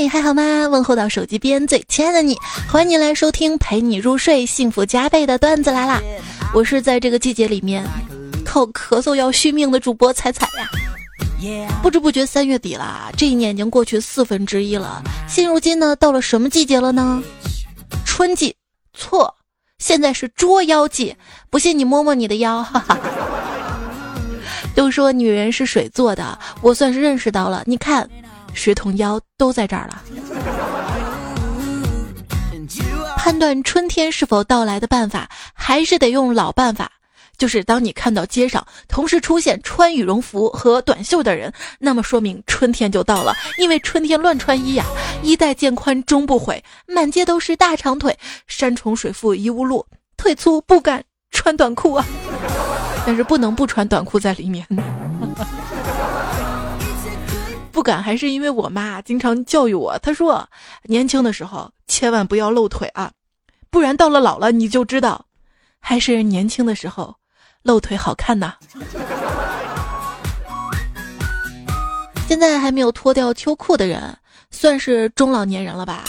嗨，还好吗？问候到手机边最亲爱的你，欢迎你来收听陪你入睡、幸福加倍的段子来啦！我是在这个季节里面靠咳嗽要续命的主播彩彩呀。不知不觉三月底了，这一年已经过去四分之一了。现如今呢，到了什么季节了呢？春季？错，现在是捉妖季。不信你摸摸你的腰，哈哈。都说女人是水做的，我算是认识到了。你看，水桶腰都在这儿了。判断春天是否到来的办法，还是得用老办法，就是当你看到街上同时出现穿羽绒服和短袖的人，那么说明春天就到了。因为春天乱穿衣呀，衣带渐宽终不悔，满街都是大长腿，山重水复疑无路，腿粗不敢穿短裤啊。但是不能不穿短裤在里面，不敢还是因为我妈经常教育我，她说年轻的时候千万不要露腿啊，不然到了老了你就知道，还是年轻的时候露腿好看呐。现在还没有脱掉秋裤的人，算是中老年人了吧？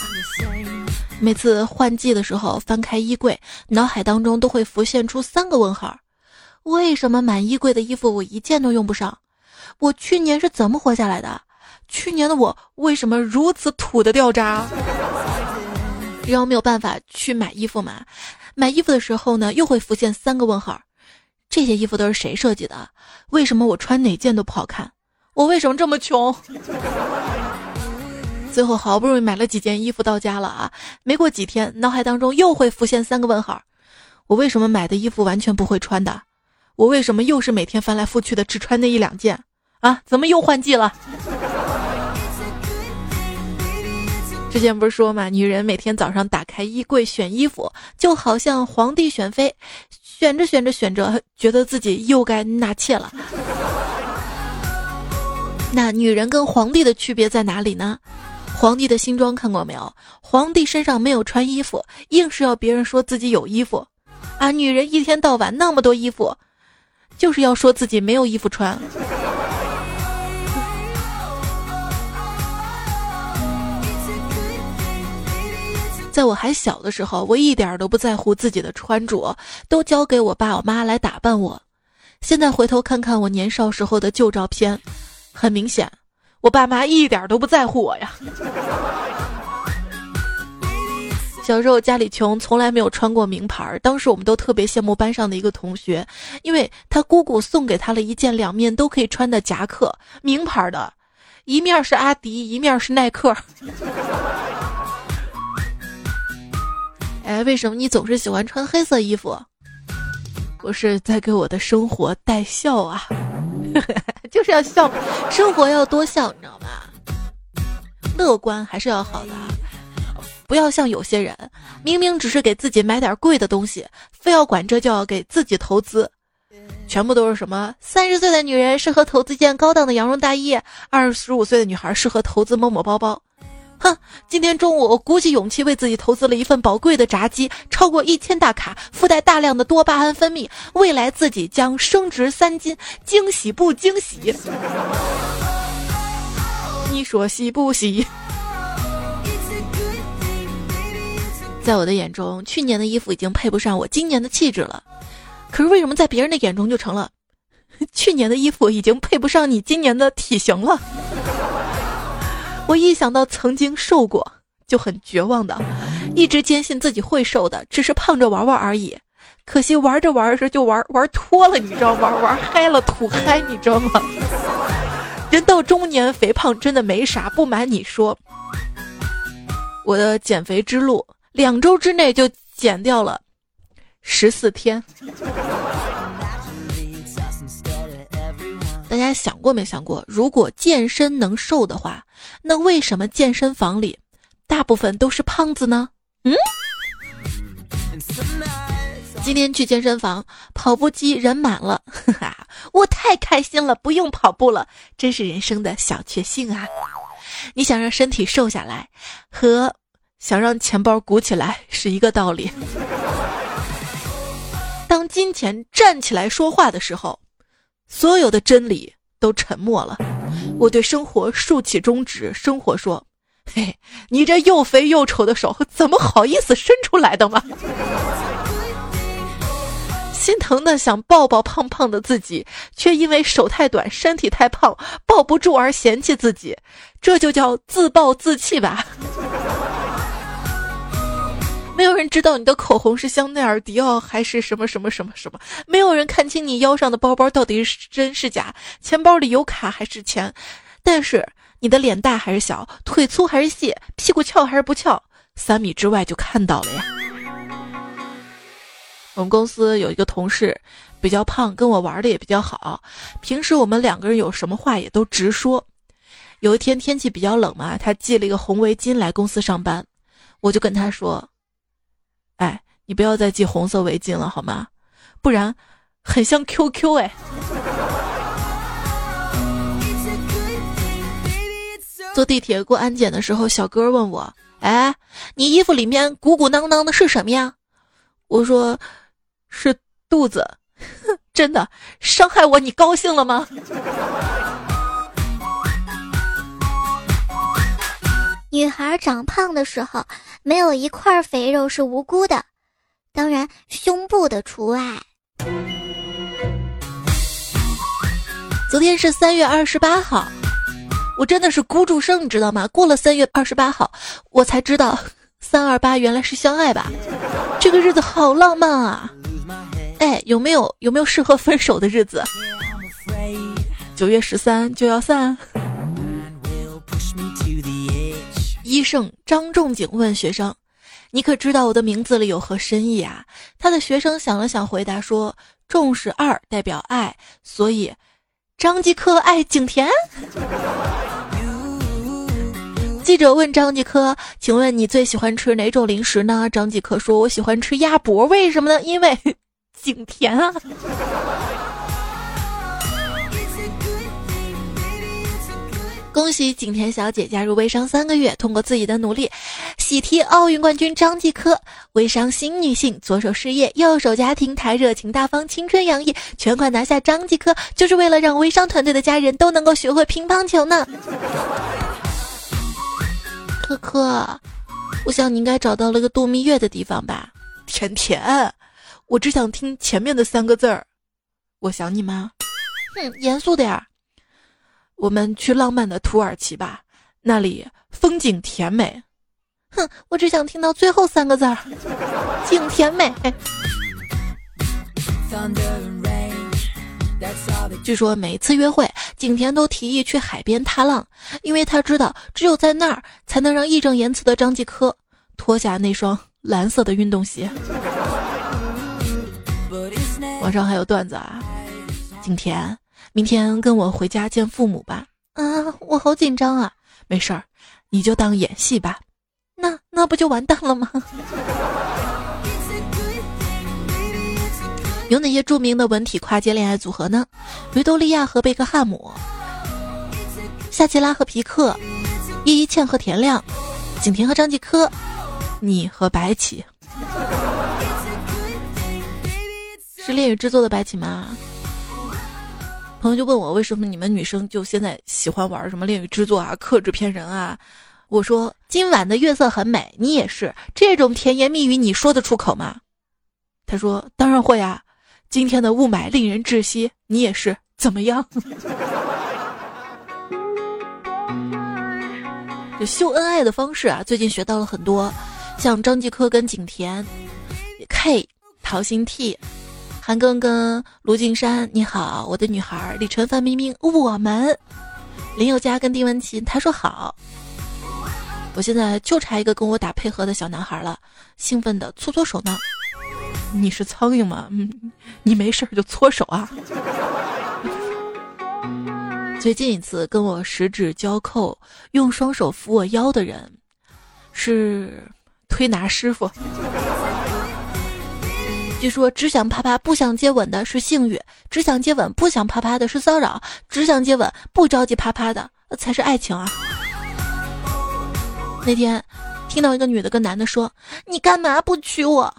每次换季的时候翻开衣柜，脑海当中都会浮现出三个问号。为什么满衣柜的衣服我一件都用不上？我去年是怎么活下来的？去年的我为什么如此土的掉渣？然后没有办法去买衣服嘛？买衣服的时候呢，又会浮现三个问号：这些衣服都是谁设计的？为什么我穿哪件都不好看？我为什么这么穷？最后好不容易买了几件衣服到家了啊！没过几天，脑海当中又会浮现三个问号：我为什么买的衣服完全不会穿的？我为什么又是每天翻来覆去的只穿那一两件啊？怎么又换季了？之前不是说嘛，女人每天早上打开衣柜选衣服，就好像皇帝选妃，选着选着选着，觉得自己又该纳妾了。那女人跟皇帝的区别在哪里呢？皇帝的新装看过没有？皇帝身上没有穿衣服，硬是要别人说自己有衣服啊！女人一天到晚那么多衣服。就是要说自己没有衣服穿。在我还小的时候，我一点都不在乎自己的穿着，都交给我爸我妈来打扮我。现在回头看看我年少时候的旧照片，很明显，我爸妈一点都不在乎我呀。小时候家里穷，从来没有穿过名牌。当时我们都特别羡慕班上的一个同学，因为他姑姑送给他了一件两面都可以穿的夹克，名牌的，一面是阿迪，一面是耐克。哎，为什么你总是喜欢穿黑色衣服？我是在给我的生活带笑啊，就是要笑，生活要多笑，你知道吗？乐观还是要好的。不要像有些人，明明只是给自己买点贵的东西，非要管这叫给自己投资，全部都是什么三十岁的女人适合投资一件高档的羊绒大衣，二十五岁的女孩适合投资某某包包。哼，今天中午我鼓起勇气为自己投资了一份宝贵的炸鸡，超过一千大卡，附带大量的多巴胺分泌，未来自己将升值三斤，惊喜不惊喜？你说喜不喜？在我的眼中，去年的衣服已经配不上我今年的气质了。可是为什么在别人的眼中就成了，去年的衣服已经配不上你今年的体型了？我一想到曾经瘦过，就很绝望的，一直坚信自己会瘦的，只是胖着玩玩而已。可惜玩着玩着就玩玩脱了，你知道吗玩玩嗨了，土嗨，你知道吗？人到中年，肥胖真的没啥。不瞒你说，我的减肥之路。两周之内就减掉了十四天。想过没想过，如果健身能瘦的话，那为什么健身房里大部分都是胖子呢？嗯？今天去健身房，跑步机人满了，哈哈，我太开心了，不用跑步了，真是人生的小确幸啊！你想让身体瘦下来，和。想让钱包鼓起来是一个道理。当金钱站起来说话的时候，所有的真理都沉默了。我对生活竖起中指，生活说：“嘿，你这又肥又丑的手，怎么好意思伸出来的吗？心疼的想抱抱胖胖的自己，却因为手太短、身体太胖抱不住而嫌弃自己，这就叫自暴自弃吧。没有人知道你的口红是香奈儿、迪奥还是什么什么什么什么，没有人看清你腰上的包包到底是真是假，钱包里有卡还是钱，但是你的脸大还是小，腿粗还是细，屁股翘还是不翘，三米之外就看到了呀。我们公司有一个同事，比较胖，跟我玩的也比较好。平时我们两个人有什么话也都直说。有一天天气比较冷嘛，他系了一个红围巾来公司上班，我就跟他说：“哎，你不要再系红色围巾了好吗？不然很像 QQ 哎。”坐地铁过安检的时候，小哥问我：“哎，你衣服里面鼓鼓囊囊的是什么呀？”我说。是肚子，真的伤害我，你高兴了吗？女孩长胖的时候，没有一块肥肉是无辜的，当然胸部的除外。昨天是三月二十八号，我真的是孤注生，你知道吗？过了三月二十八号，我才知道三二八原来是相爱吧，这个日子好浪漫啊！哎，有没有有没有适合分手的日子？九月十三就要散。医生张仲景问学生：“你可知道我的名字里有何深意啊？”他的学生想了想，回答说：“重是二，代表爱，所以张继科爱景甜。”记者问张继科：“请问你最喜欢吃哪种零食呢？”张继科说：“我喜欢吃鸭脖，为什么呢？因为。”景甜啊！恭喜景甜小姐加入微商三个月，通过自己的努力，喜提奥运冠军张继科。微商新女性，左手事业，右手家庭，她热情大方，青春洋溢，全款拿下张继科，就是为了让微商团队的家人都能够学会乒乓球呢。科科，我想你应该找到了个度蜜月的地方吧？甜甜。我只想听前面的三个字儿，我想你吗？哼，严肃点儿。我们去浪漫的土耳其吧，那里风景甜美。哼，我只想听到最后三个字儿，景甜美。据说每次约会，景甜都提议去海边踏浪，因为他知道只有在那儿才能让义正言辞的张继科脱下那双蓝色的运动鞋。网上还有段子啊，景甜，明天跟我回家见父母吧。啊，我好紧张啊。没事儿，你就当演戏吧。那那不就完蛋了吗？有哪些著名的文体跨界恋爱组合呢？维多利亚和贝克汉姆，夏奇拉和皮克，叶一茜和田亮，景甜和张继科，你和白起。是恋与制作的白起吗？朋友就问我为什么你们女生就现在喜欢玩什么恋与制作啊、克制片人啊？我说今晚的月色很美，你也是这种甜言蜜语你说得出口吗？他说当然会啊。今天的雾霾令人窒息，你也是怎么样？就秀恩爱的方式啊，最近学到了很多，像张继科跟景甜，K 陶心 T。韩庚跟卢靖姗，你好，我的女孩。李晨、范冰冰，我们。林宥嘉跟丁文琪，他说好。我现在就差一个跟我打配合的小男孩了，兴奋的搓搓手呢。你是苍蝇吗？嗯，你没事就搓手啊。最近一次跟我十指交扣，用双手扶我腰的人，是推拿师傅。据说只想啪啪不想接吻的是性欲，只想接吻不想啪啪的是骚扰，只想接吻不着急啪啪的才是爱情啊！那天听到一个女的跟男的说：“你干嘛不娶我？”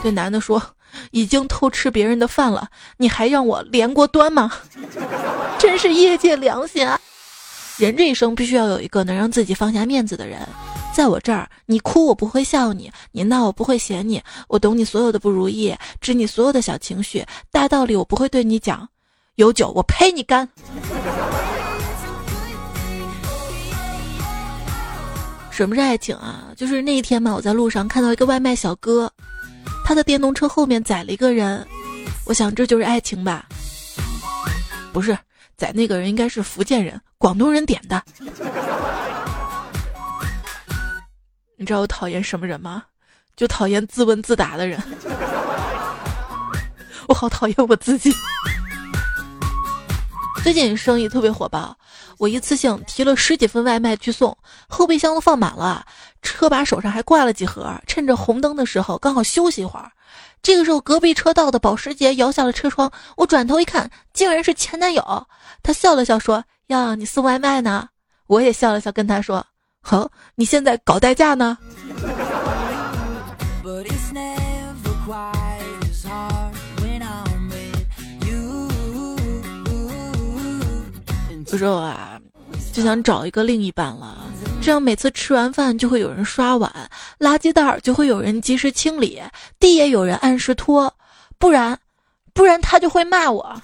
对男的说：“已经偷吃别人的饭了，你还让我连锅端吗？” 真是业界良心啊！人这一生必须要有一个能让自己放下面子的人。在我这儿，你哭我不会笑你，你闹我不会嫌你，我懂你所有的不如意，知你所有的小情绪，大道理我不会对你讲。有酒我陪你干。什么是爱情啊？就是那一天嘛，我在路上看到一个外卖小哥，他的电动车后面载了一个人，我想这就是爱情吧？不是，载那个人应该是福建人，广东人点的。你知道我讨厌什么人吗？就讨厌自问自答的人。我好讨厌我自己。最近生意特别火爆，我一次性提了十几份外卖去送，后备箱都放满了，车把手上还挂了几盒。趁着红灯的时候，刚好休息一会儿。这个时候，隔壁车道的保时捷摇下了车窗，我转头一看，竟然是前男友。他笑了笑说：“呀，你送外卖呢？”我也笑了笑，跟他说。好，你现在搞代驾呢？有时候啊，就想找一个另一半了，这样每次吃完饭就会有人刷碗，垃圾袋就会有人及时清理，地也有人按时拖，不然，不然他就会骂我。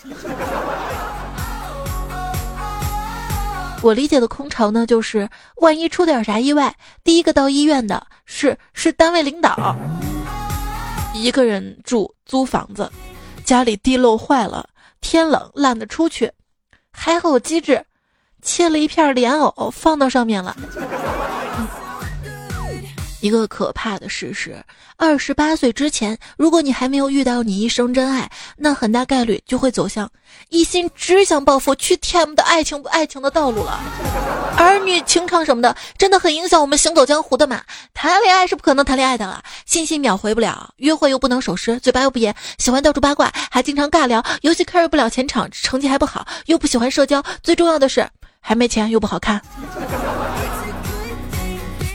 我理解的空巢呢，就是万一出点啥意外，第一个到医院的是是单位领导。一个人住租房子，家里地漏坏了，天冷懒得出去，还好机智，切了一片莲藕放到上面了。一个可怕的事实：二十八岁之前，如果你还没有遇到你一生真爱，那很大概率就会走向一心只想报复、去 TM 的爱情不爱情的道路了。儿女情长什么的，真的很影响我们行走江湖的嘛。谈恋爱是不可能谈恋爱的了，信息秒回不了，约会又不能守时，嘴巴又不严，喜欢到处八卦，还经常尬聊，游戏 carry 不了前场，成绩还不好，又不喜欢社交，最重要的是还没钱又不好看。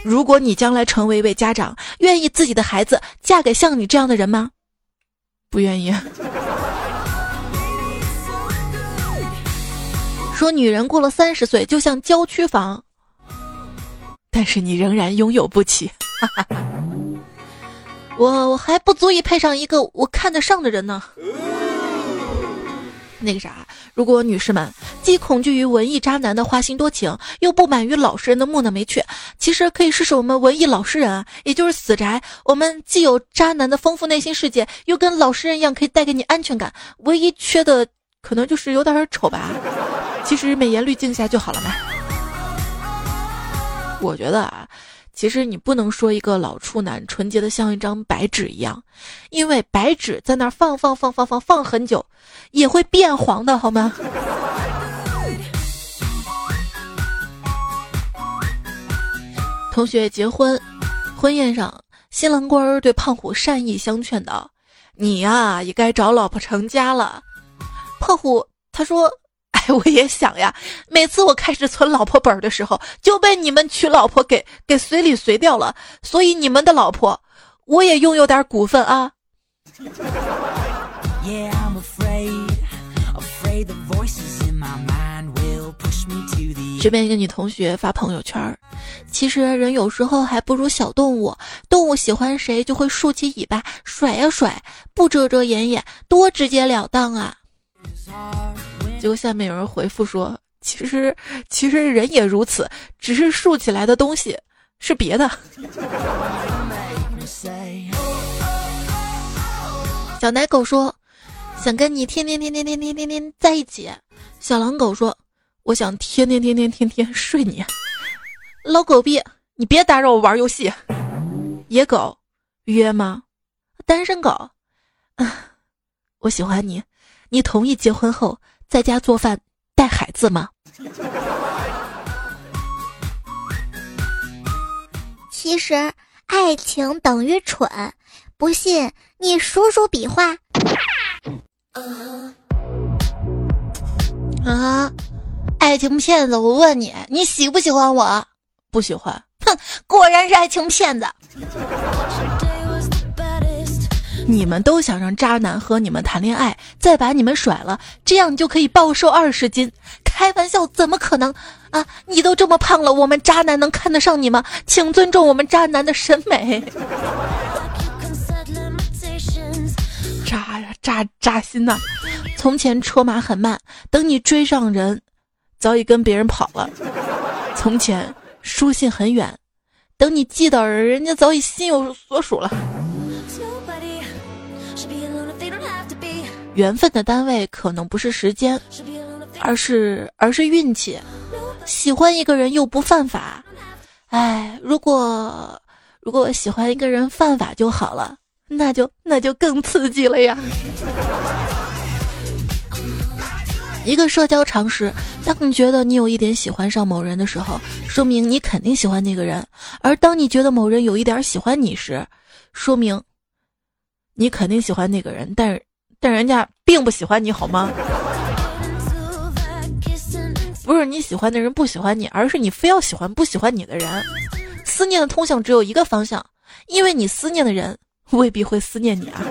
如果你将来成为一位家长，愿意自己的孩子嫁给像你这样的人吗？不愿意。说女人过了三十岁就像郊区房，但是你仍然拥有不起。我我还不足以配上一个我看得上的人呢。那个啥，如果女士们既恐惧于文艺渣男的花心多情，又不满于老实人的木讷没趣，其实可以试试我们文艺老实人啊，也就是死宅。我们既有渣男的丰富内心世界，又跟老实人一样可以带给你安全感。唯一缺的可能就是有点丑吧，其实美颜滤镜下就好了嘛。我觉得啊。其实你不能说一个老处男纯洁的像一张白纸一样，因为白纸在那儿放放放放放放很久，也会变黄的，好吗？同学结婚，婚宴上，新郎官儿对胖虎善意相劝道：“你呀，也该找老婆成家了。”胖虎他说。我也想呀，每次我开始存老婆本的时候，就被你们娶老婆给给随礼随掉了。所以你们的老婆，我也拥有点股份啊。这边一个女同学发朋友圈其实人有时候还不如小动物，动物喜欢谁就会竖起尾巴甩呀甩，不遮遮掩掩，多直截了当啊。结果下面有人回复说：“其实，其实人也如此，只是竖起来的东西是别的。”小奶狗说：“想跟你天天天天天天天天在一起。”小狼狗说：“我想天天天天天天睡你。”老狗逼，你别打扰我玩游戏。野狗约吗？单身狗，啊，我喜欢你，你同意结婚后？在家做饭带孩子吗？其实爱情等于蠢，不信你数数笔画。啊，爱情骗子！我问你，你喜不喜欢我？不喜欢。哼，果然是爱情骗子。你们都想让渣男和你们谈恋爱，再把你们甩了，这样你就可以暴瘦二十斤。开玩笑，怎么可能啊？你都这么胖了，我们渣男能看得上你吗？请尊重我们渣男的审美。扎呀扎扎心呐！从前车马很慢，等你追上人，早已跟别人跑了。从前书信很远，等你寄到人，人家早已心有所属了。缘分的单位可能不是时间，而是而是运气。喜欢一个人又不犯法，哎，如果如果我喜欢一个人犯法就好了，那就那就更刺激了呀。一个社交常识：当你觉得你有一点喜欢上某人的时候，说明你肯定喜欢那个人；而当你觉得某人有一点喜欢你时，说明你肯定喜欢那个人，但是但人家并不喜欢你，好吗？不是你喜欢的人不喜欢你，而是你非要喜欢不喜欢你的人。思念的通向只有一个方向，因为你思念的人未必会思念你啊。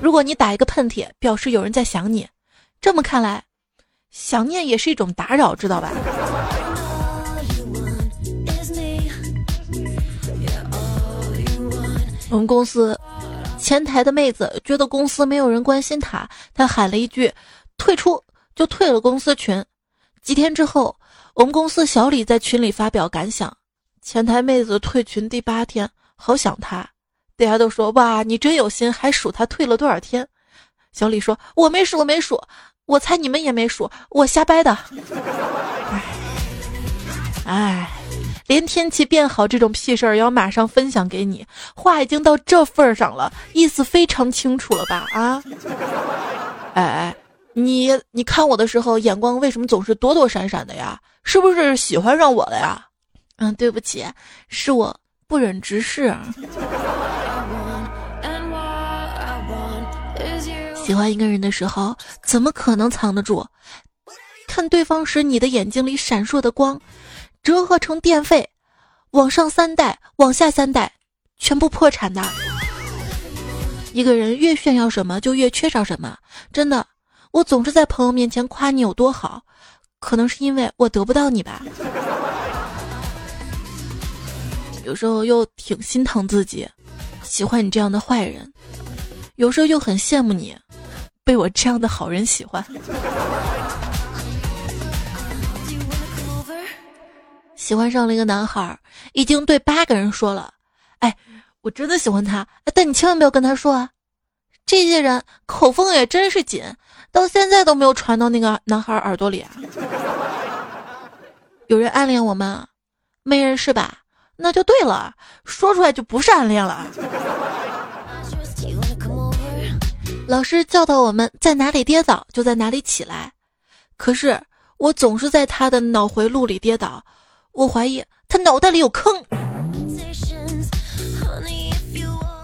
如果你打一个喷嚏，表示有人在想你。这么看来，想念也是一种打扰，知道吧？我们公司前台的妹子觉得公司没有人关心她，她喊了一句“退出”，就退了公司群。几天之后，我们公司小李在群里发表感想：前台妹子退群第八天，好想她。大家都说：“哇，你真有心，还数她退了多少天。”小李说：“我没数，没数，我猜你们也没数，我瞎掰的。” 哎，哎，连天气变好这种屁事儿要马上分享给你，话已经到这份儿上了，意思非常清楚了吧？啊，哎哎，你你看我的时候眼光为什么总是躲躲闪闪的呀？是不是喜欢上我了呀？嗯，对不起，是我不忍直视。喜欢一个人的时候，怎么可能藏得住？看对方时，你的眼睛里闪烁的光，折合成电费，往上三代，往下三代，全部破产的。一个人越炫耀什么，就越缺少什么。真的，我总是在朋友面前夸你有多好，可能是因为我得不到你吧。有时候又挺心疼自己，喜欢你这样的坏人；有时候又很羡慕你。被我这样的好人喜欢，喜欢上了一个男孩，已经对八个人说了。哎，我真的喜欢他，但你千万不要跟他说啊！这些人口风也真是紧，到现在都没有传到那个男孩耳朵里啊。有人暗恋我吗？没人是吧？那就对了，说出来就不是暗恋了。老师教导我们在哪里跌倒就在哪里起来，可是我总是在他的脑回路里跌倒，我怀疑他脑袋里有坑。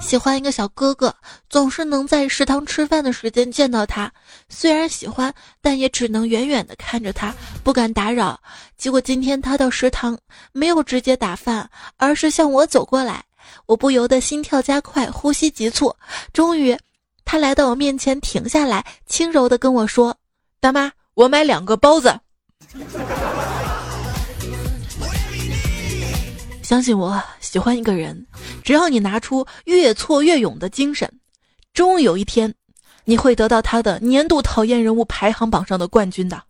喜欢一个小哥哥，总是能在食堂吃饭的时间见到他，虽然喜欢，但也只能远远的看着他，不敢打扰。结果今天他到食堂没有直接打饭，而是向我走过来，我不由得心跳加快，呼吸急促，终于。他来到我面前，停下来，轻柔的跟我说：“大妈，我买两个包子。”相信我，喜欢一个人，只要你拿出越挫越勇的精神，终有一天，你会得到他的年度讨厌人物排行榜上的冠军的。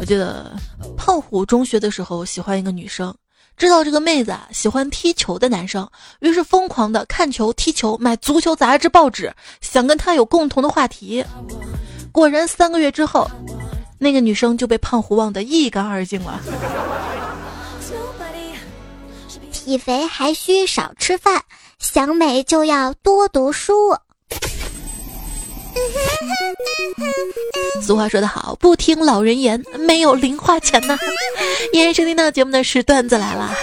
我记得胖虎中学的时候喜欢一个女生。知道这个妹子啊喜欢踢球的男生，于是疯狂的看球、踢球、买足球杂志、报纸，想跟他有共同的话题。果然三个月之后，那个女生就被胖虎忘得一干二净了。体肥还需少吃饭，想美就要多读书。俗话说得好，不听老人言，没有零花钱呐。依然收听到节目的是段子来了。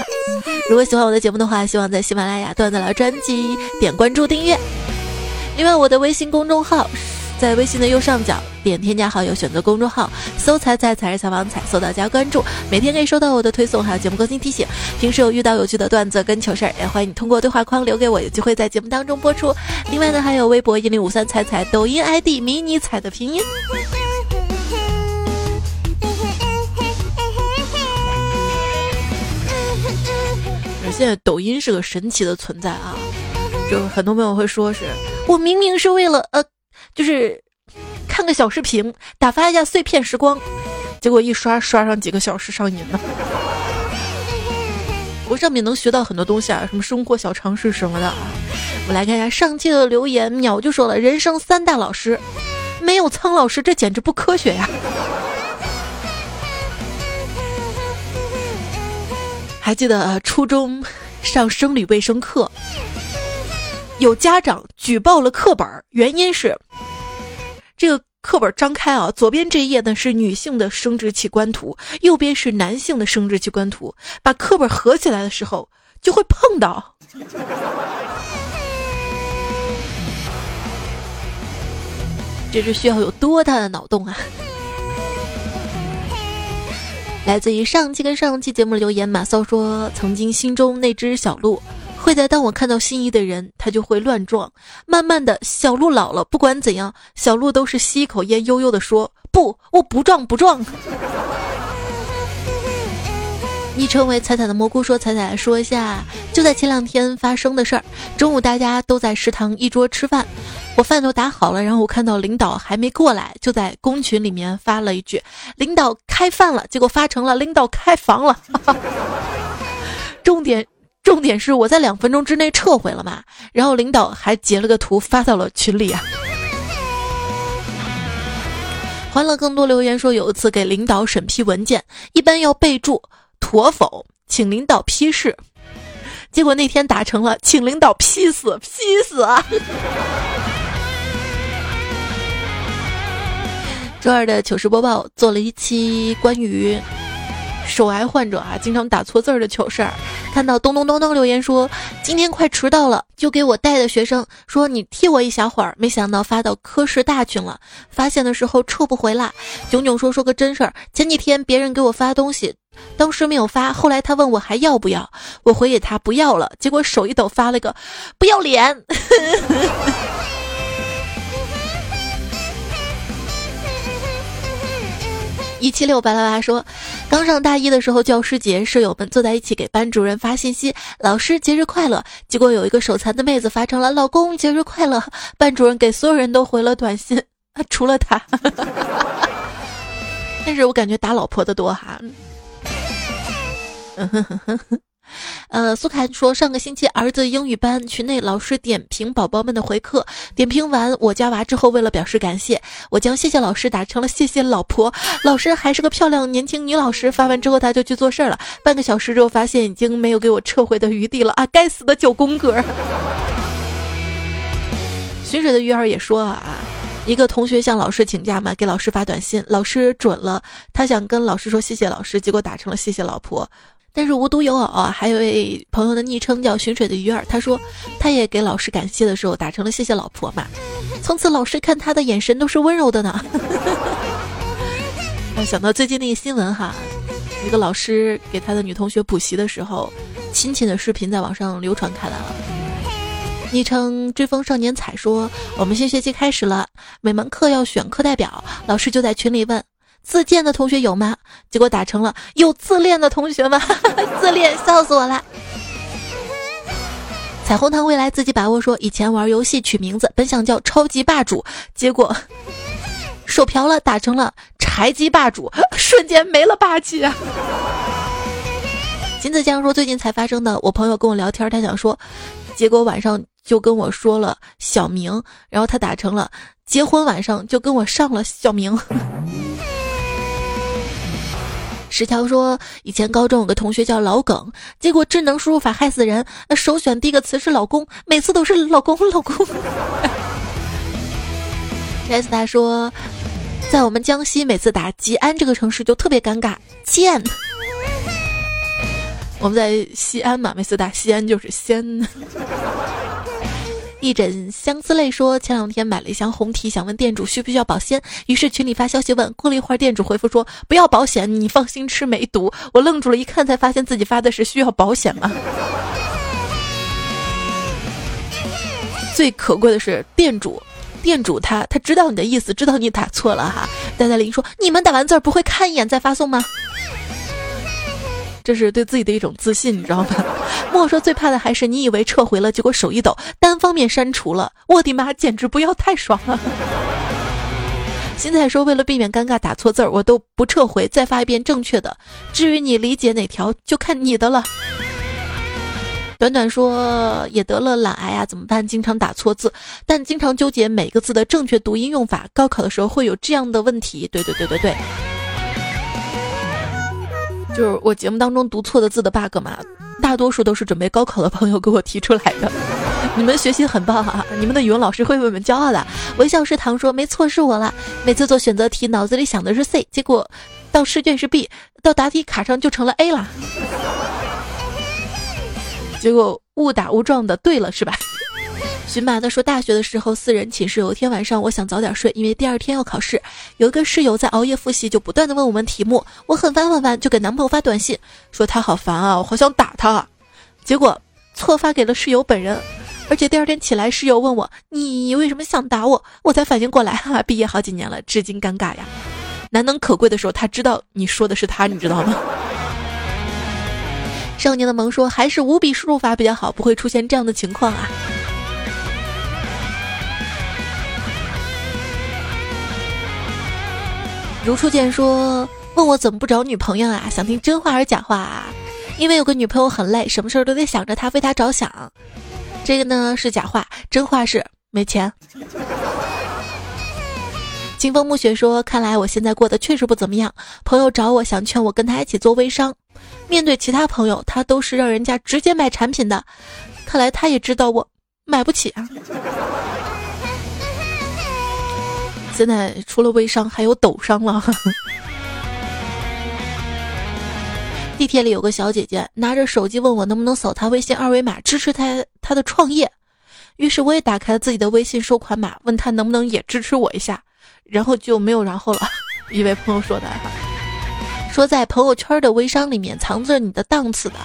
如果喜欢我的节目的话，希望在喜马拉雅段子来专辑点关注订阅。另外，我的微信公众号。在微信的右上角点添加好友，选择公众号，搜“彩彩采采访彩”，搜到加关注，每天可以收到我的推送，还有节目更新提醒。平时有遇到有趣的段子跟糗事儿，也欢迎你通过对话框留给我，有机会在节目当中播出。另外呢，还有微博一零五三彩彩，抖音 ID 迷你彩的拼音。现在抖音是个神奇的存在啊，就很多朋友会说是我明明是为了呃就是看个小视频打发一下碎片时光，结果一刷刷上几个小时上瘾了。我上面能学到很多东西啊，什么生活小常识什么的啊。我来看一下上期的留言，鸟就说了：人生三大老师，没有苍老师，这简直不科学呀。还记得初中上生理卫生课，有家长举报了课本，原因是这个课本张开啊，左边这一页呢是女性的生殖器官图，右边是男性的生殖器官图，把课本合起来的时候就会碰到。这是需要有多大的脑洞啊！来自于上期跟上期节目的留言，马骚说：“曾经心中那只小鹿，会在当我看到心仪的人，他就会乱撞。慢慢的小鹿老了，不管怎样，小鹿都是吸一口烟，悠悠的说：不，我不撞，不撞。”昵称为彩彩的蘑菇说：“彩彩说一下，就在前两天发生的事儿。中午大家都在食堂一桌吃饭，我饭都打好了，然后我看到领导还没过来，就在公群里面发了一句‘领导开饭了’，结果发成了‘领导开房了’。重点重点是我在两分钟之内撤回了嘛，然后领导还截了个图发到了群里啊。欢乐更多留言说，有一次给领导审批文件，一般要备注。”妥否，请领导批示。结果那天打成了，请领导批死，批死啊！周二的糗事播报做了一期关于。手癌患者啊，经常打错字儿的糗事儿。看到咚咚咚咚留言说今天快迟到了，就给我带的学生说你替我一小会儿。没想到发到科室大群了，发现的时候撤不回啦。囧囧说说个真事儿，前几天别人给我发东西，当时没有发，后来他问我还要不要，我回给他不要了，结果手一抖发了个不要脸。一七六巴拉巴说，刚上大一的时候，教师节，舍友们坐在一起给班主任发信息：“老师节日快乐。”结果有一个手残的妹子发成了“老公节日快乐”，班主任给所有人都回了短信，除了他。但是我感觉打老婆的多哈。呃，苏凯说，上个星期儿子英语班群内老师点评宝宝们的回课，点评完我家娃之后，为了表示感谢，我将谢谢老师打成了谢谢老婆。老师还是个漂亮年轻女老师，发完之后他就去做事儿了。半个小时之后，发现已经没有给我撤回的余地了啊！该死的九宫格。寻水的鱼儿也说啊，一个同学向老师请假嘛，给老师发短信，老师准了，他想跟老师说谢谢老师，结果打成了谢谢老婆。但是无独有偶啊，还有位朋友的昵称叫寻水的鱼儿，他说他也给老师感谢的时候打成了谢谢老婆嘛。从此老师看他的眼神都是温柔的呢。我 想到最近那个新闻哈，一个老师给他的女同学补习的时候，亲亲的视频在网上流传开来了。昵称追风少年彩说，我们新学期开始了，每门课要选课代表，老师就在群里问。自荐的同学有吗？结果打成了有自恋的同学吗？自恋，笑死我了。彩虹糖未来自己把握说，以前玩游戏取名字本想叫超级霸主，结果手瓢了，打成了柴鸡霸主，瞬间没了霸气啊。金子江说，最近才发生的，我朋友跟我聊天，他想说，结果晚上就跟我说了小明，然后他打成了结婚晚上就跟我上了小明。石桥说：“以前高中有个同学叫老耿，结果智能输入法害死人，那首选第一个词是老公，每次都是老公老公。”莱斯达说：“在我们江西，每次打吉安这个城市就特别尴尬，贱。我们在西安嘛，每次打西安就是仙。”一枕相思泪说：“前两天买了一箱红提，想问店主需不需要保鲜，于是群里发消息问。过了一会儿，店主回复说不要保险，你放心吃，没毒。我愣住了，一看才发现自己发的是需要保险吗？最可贵的是店主，店主他他知道你的意思，知道你打错了哈。戴戴林说：你们打完字儿不会看一眼再发送吗？”这是对自己的一种自信，你知道吗？莫说最怕的还是你以为撤回了，结果手一抖，单方面删除了。我的妈，简直不要太爽了！新彩说，为了避免尴尬打错字儿，我都不撤回，再发一遍正确的。至于你理解哪条，就看你的了。短短说也得了懒癌啊，怎么办？经常打错字，但经常纠结每个字的正确读音用法。高考的时候会有这样的问题。对对对对对，就是我节目当中读错的字的 bug 嘛，大多数都是准备高考的朋友给我提出来的。你们学习很棒啊，你们的语文老师会为我们骄傲的。微笑食堂说没错是我了，每次做选择题脑子里想的是 C，结果到试卷是 B，到答题卡上就成了 A 了。结果误打误撞的对了是吧？寻麻的说，大学的时候四人寝室，有一天晚上我想早点睡，因为第二天要考试。有一个室友在熬夜复习，就不断的问我们题目。我很烦很烦，就给男朋友发短信说他好烦啊，我好想打他。结果错发给了室友本人，而且第二天起来，室友问我你为什么想打我，我才反应过来，哈，毕业好几年了，至今尴尬呀。难能可贵的时候，他知道你说的是他，你知道吗？少年的萌说：“还是五笔输入法比较好，不会出现这样的情况啊。”如初见说：“问我怎么不找女朋友啊？想听真话还是假话啊？因为有个女朋友很累，什么事儿都得想着她，为她着想。这个呢是假话，真话是没钱。”清风暮雪说：“看来我现在过得确实不怎么样。朋友找我，想劝我跟他一起做微商。”面对其他朋友，他都是让人家直接买产品的。看来他也知道我买不起啊。现在除了微商，还有抖商了。地铁里有个小姐姐拿着手机问我能不能扫她微信二维码支持她她的创业。于是我也打开了自己的微信收款码，问她能不能也支持我一下。然后就没有然后了。一位朋友说的。说在朋友圈的微商里面藏着你的档次的，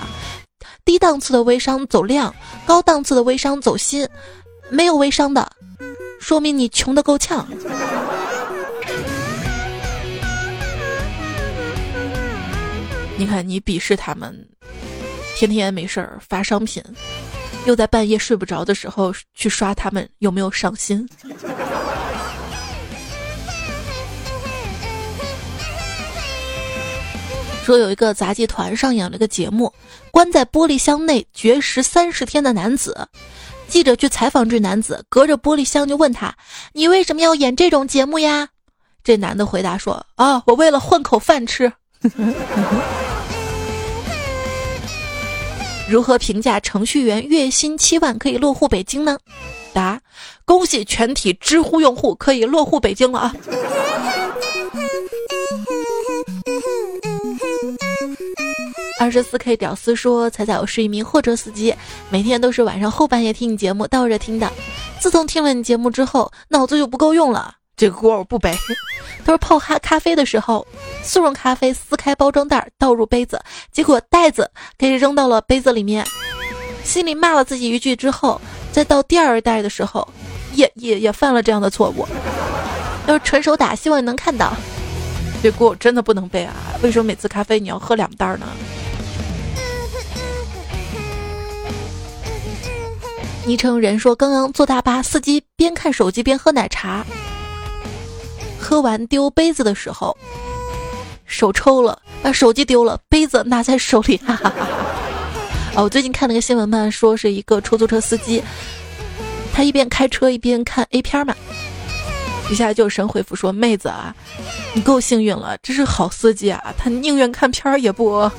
低档次的微商走量，高档次的微商走心，没有微商的，说明你穷的够呛。你看你鄙视他们，天天没事儿发商品，又在半夜睡不着的时候去刷他们，有没有上心？说有一个杂技团上演了个节目，关在玻璃箱内绝食三十天的男子。记者去采访这男子，隔着玻璃箱就问他：“你为什么要演这种节目呀？”这男的回答说：“啊，我为了混口饭吃。”如何评价程序员月薪七万可以落户北京呢？答：恭喜全体知乎用户可以落户北京了啊！二十四 K 屌丝说：“彩彩，我是一名货车司机，每天都是晚上后半夜听你节目倒着听的。自从听了你节目之后，脑子就不够用了。这个锅我不背。他说泡哈咖啡的时候，速溶咖啡撕开包装袋倒入杯子，结果袋子给扔到了杯子里面，心里骂了自己一句之后，再倒第二袋的时候，也也也犯了这样的错误。要是纯手打，希望你能看到。这锅我真的不能背啊！为什么每次咖啡你要喝两袋呢？”昵称人说：“刚刚坐大巴，司机边看手机边喝奶茶，喝完丢杯子的时候，手抽了，把手机丢了，杯子拿在手里。”哈哈哈。哦，我最近看了个新闻嘛，说是一个出租车司机，他一边开车一边看 A 片嘛。底下就神回复说：“妹子啊，你够幸运了，这是好司机啊，他宁愿看片儿也不。”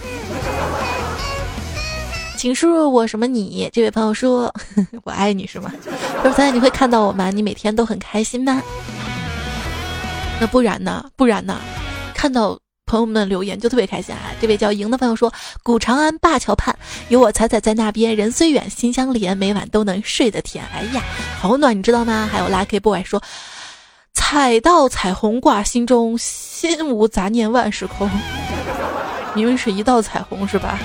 请输入我什么你？这位朋友说：“ 我爱你是吗？”他说三你会看到我吗？你每天都很开心吗？那不然呢？不然呢？看到朋友们留言就特别开心啊！这位叫赢的朋友说：“古长安灞桥畔有我彩彩在那边，人虽远心相连，每晚都能睡得甜。”哎呀，好暖，你知道吗？还有 Lucky Boy 说：“踩到彩虹挂心中，心无杂念万事空。”明明是一道彩虹是吧？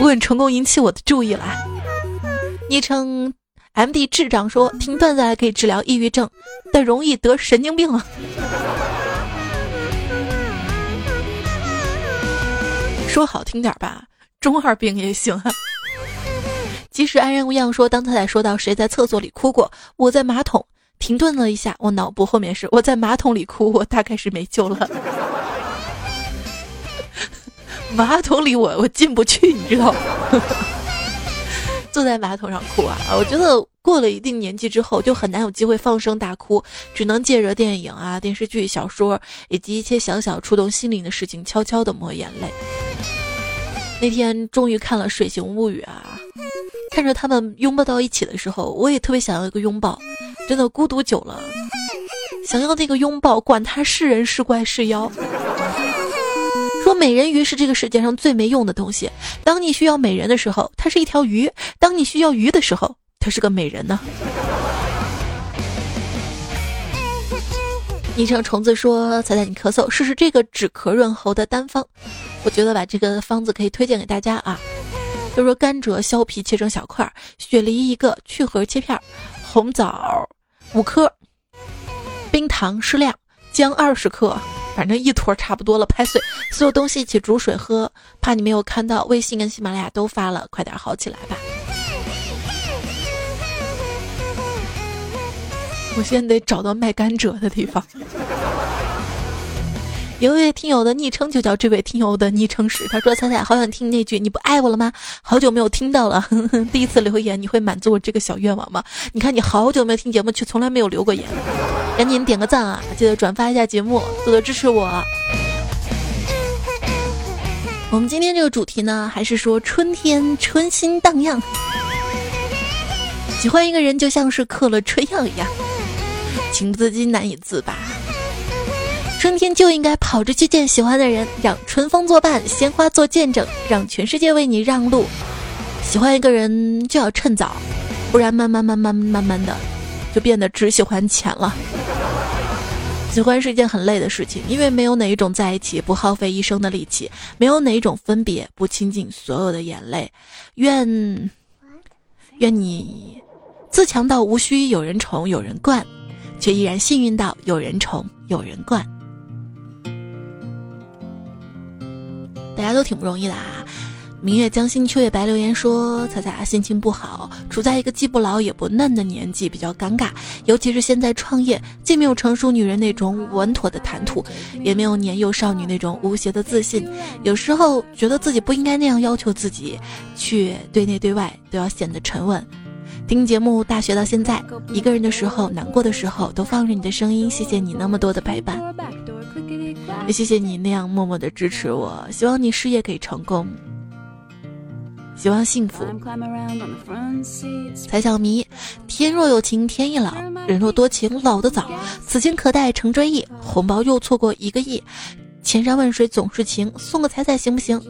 不过你成功引起我的注意了。昵称 M D 智障说：“听段子还可以治疗抑郁症，但容易得神经病啊。”说好听点吧，中二病也行啊。即使安然无恙说，当他在说到谁在厕所里哭过，我在马桶停顿了一下，我脑部后面是我在马桶里哭，我大概是没救了。马桶里我我进不去，你知道吗？坐在马桶上哭啊！我觉得过了一定年纪之后，就很难有机会放声大哭，只能借着电影啊、电视剧、小说以及一些小小触动心灵的事情，悄悄的抹眼泪。那天终于看了《水形物语》啊，看着他们拥抱到一起的时候，我也特别想要一个拥抱。真的孤独久了，想要那个拥抱，管他是人是怪是妖。说美人鱼是这个世界上最没用的东西。当你需要美人的时候，它是一条鱼；当你需要鱼的时候，它是个美人呢。昵称虫子说：“彩彩，你咳嗽，试试这个止咳润喉的单方。我觉得吧，这个方子可以推荐给大家啊。就说甘蔗削皮切成小块，雪梨一个去核切片，红枣五颗，冰糖适量，姜二十克。”反正一坨差不多了，拍碎所有东西一起煮水喝。怕你没有看到，微信跟喜马拉雅都发了，快点好起来吧。我现在得找到卖甘蔗的地方。有一位听友的昵称就叫这位听友的昵称是，他说：“彩彩好想听那句你不爱我了吗？好久没有听到了，第一次留言，你会满足我这个小愿望吗？你看你好久没有听节目，却从来没有留过言，赶紧点个赞啊！记得转发一下节目，多多支持我。我们今天这个主题呢，还是说春天春心荡漾，喜欢一个人就像是嗑了春药一样，情不自禁难以自拔。”春天就应该跑着去见喜欢的人，让春风作伴，鲜花做见证，让全世界为你让路。喜欢一个人就要趁早，不然慢慢慢慢慢慢的，就变得只喜欢钱了。喜欢是一件很累的事情，因为没有哪一种在一起不耗费一生的力气，没有哪一种分别不倾尽所有的眼泪。愿，愿你自强到无需有人宠有人惯，却依然幸运到有人宠有人惯。大家都挺不容易的啊！明月将心，秋月白。留言说：彩彩心情不好，处在一个既不老也不嫩的年纪，比较尴尬。尤其是现在创业，既没有成熟女人那种稳妥的谈吐，也没有年幼少女那种无邪的自信。有时候觉得自己不应该那样要求自己，却对内对外都要显得沉稳。听节目，大学到现在，一个人的时候、难过的时候，都放着你的声音。谢谢你那么多的陪伴。也谢谢你那样默默的支持我，希望你事业可以成功，希望幸福。彩小迷，天若有情天亦老，人若多情老得早。此情可待成追忆，红包又错过一个亿。千山万水总是情，送个彩彩行不行？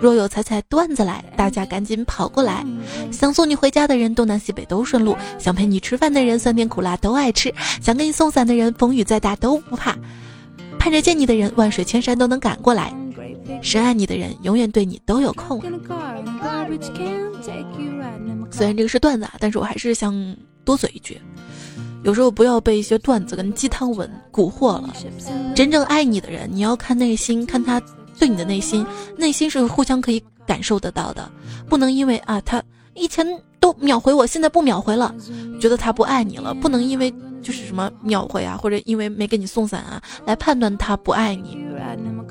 若有彩彩段子来，大家赶紧跑过来。想送你回家的人，东南西北都顺路；想陪你吃饭的人，酸甜苦辣都爱吃；想给你送伞的人，风雨再大都不怕。盼着见你的人，万水千山都能赶过来；深爱你的人，永远对你都有空。虽然这个是段子啊，但是我还是想多嘴一句：有时候不要被一些段子跟鸡汤文蛊惑了。真正爱你的人，你要看内心，看他对你的内心，内心是互相可以感受得到的。不能因为啊，他以前都秒回我，现在不秒回了，觉得他不爱你了。不能因为。就是什么秒回啊，或者因为没给你送伞啊，来判断他不爱你。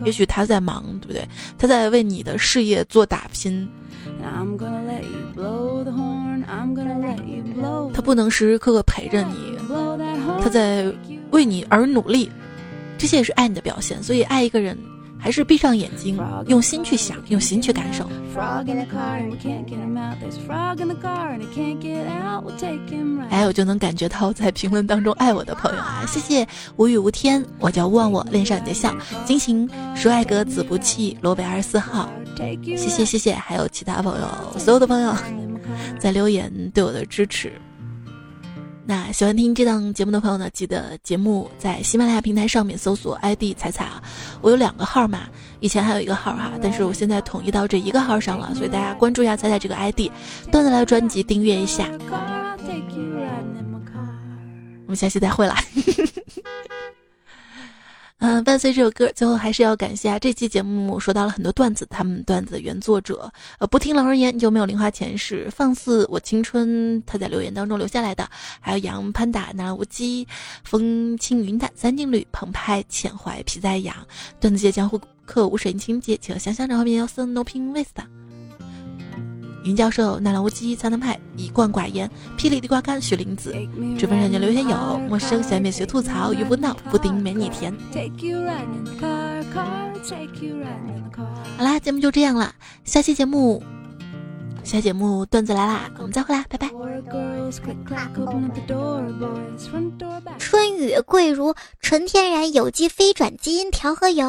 也许他在忙，对不对？他在为你的事业做打拼。他不能时时刻刻陪着你，他在为你而努力，这些也是爱你的表现。所以爱一个人。还是闭上眼睛，用心去想，用心去感受。哎，我就能感觉到在评论当中爱我的朋友啊，谢谢无语无天，我叫忘我，恋上你的笑，金行说爱格子不弃，罗北二十四号，谢谢谢谢，还有其他朋友，所有的朋友在留言对我的支持。那喜欢听这档节目的朋友呢，记得节目在喜马拉雅平台上面搜索 ID 彩彩啊，我有两个号嘛，以前还有一个号哈，但是我现在统一到这一个号上了，所以大家关注一下彩彩这个 ID，段子来专辑订阅一下。我们下期再会啦。嗯，伴随这首歌，最后还是要感谢啊！这期节目说到了很多段子，他们段子的原作者，呃，不听老人言就没有零花钱，是放肆我青春，他在留言当中留下来的。还有杨潘达、南无鸡、风轻云淡、三定律、澎湃、浅怀、皮在痒、段子界江湖客、无水清洁、企鹅香香、张后面要森 no pin waste。云教授、纳兰无羁、苍南派、一贯寡言、霹雳地瓜干、雪玲子、追风少年刘天友、陌生小妹学吐槽、鱼不闹、布丁没你甜。好啦，节目就这样了，下期节目，下期节目段子来啦，我们再会啦，拜拜。春雨贵如纯天然有机非转基因调和油。